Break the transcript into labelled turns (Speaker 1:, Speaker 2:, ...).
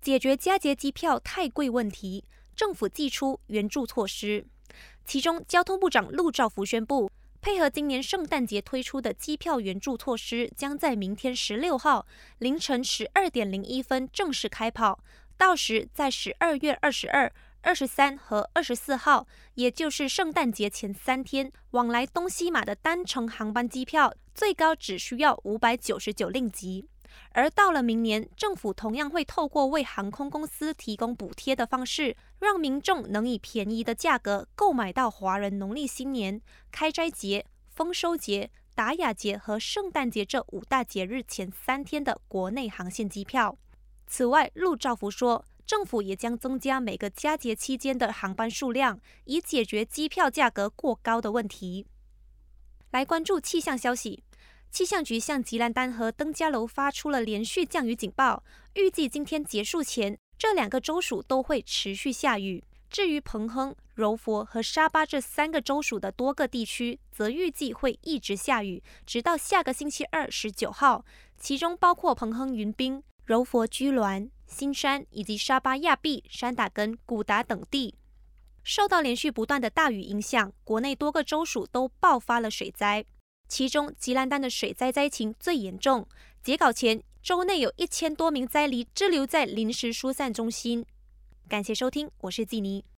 Speaker 1: 解决佳节机票太贵问题，政府祭出援助措施。其中，交通部长陆兆福宣布，配合今年圣诞节推出的机票援助措施，将在明天十六号凌晨十二点零一分正式开跑。到时，在十二月二十二、二十三和二十四号，也就是圣诞节前三天，往来东西马的单程航班机票最高只需要五百九十九令吉。而到了明年，政府同样会透过为航空公司提供补贴的方式，让民众能以便宜的价格购买到华人农历新年、开斋节、丰收节、达雅节和圣诞节这五大节日前三天的国内航线机票。此外，陆兆福说，政府也将增加每个佳节期间的航班数量，以解决机票价格过高的问题。来关注气象消息。气象局向吉兰丹和登嘉楼发出了连续降雨警报，预计今天结束前，这两个州属都会持续下雨。至于彭亨、柔佛和沙巴这三个州属的多个地区，则预计会一直下雨，直到下个星期二十九号。其中包括彭亨云冰、柔佛居銮、新山以及沙巴亚庇、山打根、古达等地。受到连续不断的大雨影响，国内多个州属都爆发了水灾。其中，吉兰丹的水灾灾情最严重。截稿前，州内有一千多名灾民滞留在临时疏散中心。感谢收听，我是季妮。